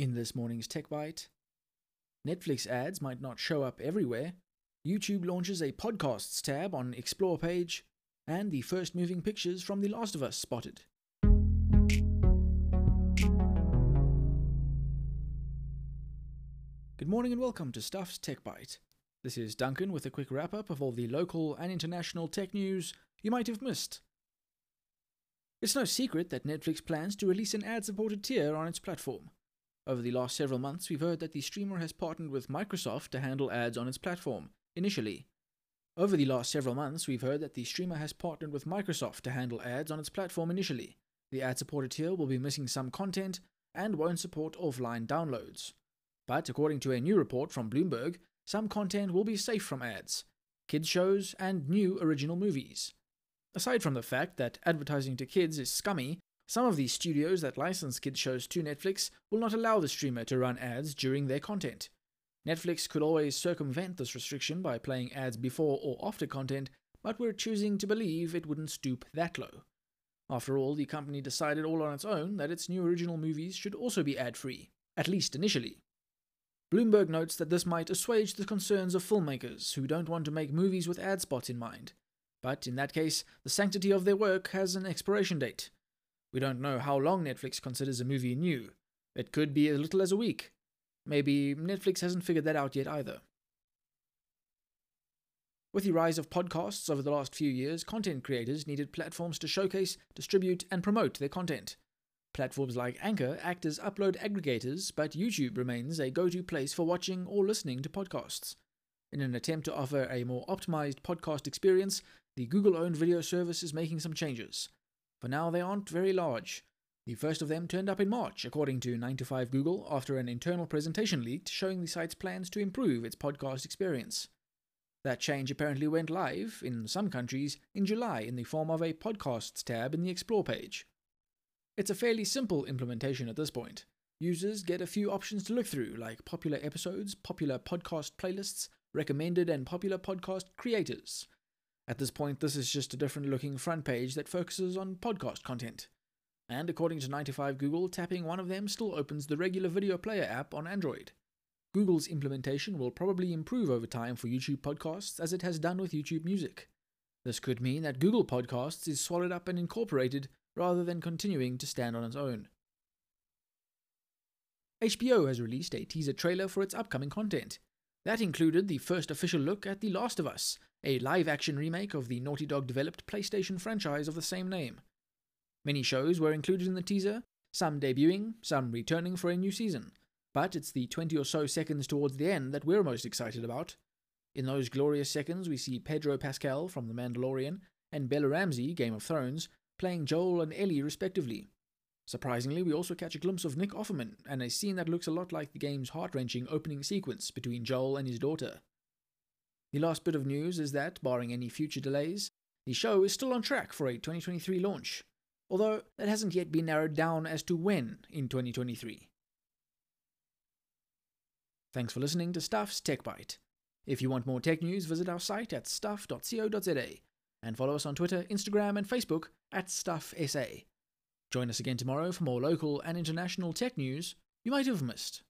In this morning's Tech Bite, Netflix ads might not show up everywhere. YouTube launches a podcasts tab on Explore page, and the first moving pictures from The Last of Us spotted. Good morning and welcome to Stuff's Tech Bite. This is Duncan with a quick wrap up of all the local and international tech news you might have missed. It's no secret that Netflix plans to release an ad supported tier on its platform. Over the last several months, we've heard that the streamer has partnered with Microsoft to handle ads on its platform, initially. Over the last several months, we've heard that the streamer has partnered with Microsoft to handle ads on its platform initially. The ad supported tier will be missing some content and won't support offline downloads. But according to a new report from Bloomberg, some content will be safe from ads kids shows and new original movies. Aside from the fact that advertising to kids is scummy, some of these studios that license kids shows to Netflix will not allow the streamer to run ads during their content. Netflix could always circumvent this restriction by playing ads before or after content, but we're choosing to believe it wouldn't stoop that low. After all, the company decided all on its own that its new original movies should also be ad free, at least initially. Bloomberg notes that this might assuage the concerns of filmmakers who don't want to make movies with ad spots in mind. But in that case, the sanctity of their work has an expiration date, we don't know how long Netflix considers a movie new. It could be as little as a week. Maybe Netflix hasn't figured that out yet either. With the rise of podcasts over the last few years, content creators needed platforms to showcase, distribute, and promote their content. Platforms like Anchor act as upload aggregators, but YouTube remains a go to place for watching or listening to podcasts. In an attempt to offer a more optimized podcast experience, the Google owned video service is making some changes. For now, they aren't very large. The first of them turned up in March, according to 9to5 Google, after an internal presentation leaked showing the site's plans to improve its podcast experience. That change apparently went live, in some countries, in July in the form of a Podcasts tab in the Explore page. It's a fairly simple implementation at this point. Users get a few options to look through, like popular episodes, popular podcast playlists, recommended and popular podcast creators, at this point, this is just a different looking front page that focuses on podcast content. And according to 9to5 Google, tapping one of them still opens the regular video player app on Android. Google's implementation will probably improve over time for YouTube podcasts as it has done with YouTube Music. This could mean that Google Podcasts is swallowed up and incorporated rather than continuing to stand on its own. HBO has released a teaser trailer for its upcoming content. That included the first official look at The Last of Us, a live action remake of the Naughty Dog developed PlayStation franchise of the same name. Many shows were included in the teaser, some debuting, some returning for a new season, but it's the 20 or so seconds towards the end that we're most excited about. In those glorious seconds, we see Pedro Pascal from The Mandalorian and Bella Ramsey, Game of Thrones, playing Joel and Ellie respectively. Surprisingly, we also catch a glimpse of Nick Offerman and a scene that looks a lot like the game's heart wrenching opening sequence between Joel and his daughter. The last bit of news is that, barring any future delays, the show is still on track for a 2023 launch, although that hasn't yet been narrowed down as to when in 2023. Thanks for listening to Stuff's Tech Bite. If you want more tech news, visit our site at stuff.co.za and follow us on Twitter, Instagram, and Facebook at StuffSA. Join us again tomorrow for more local and international tech news you might have missed.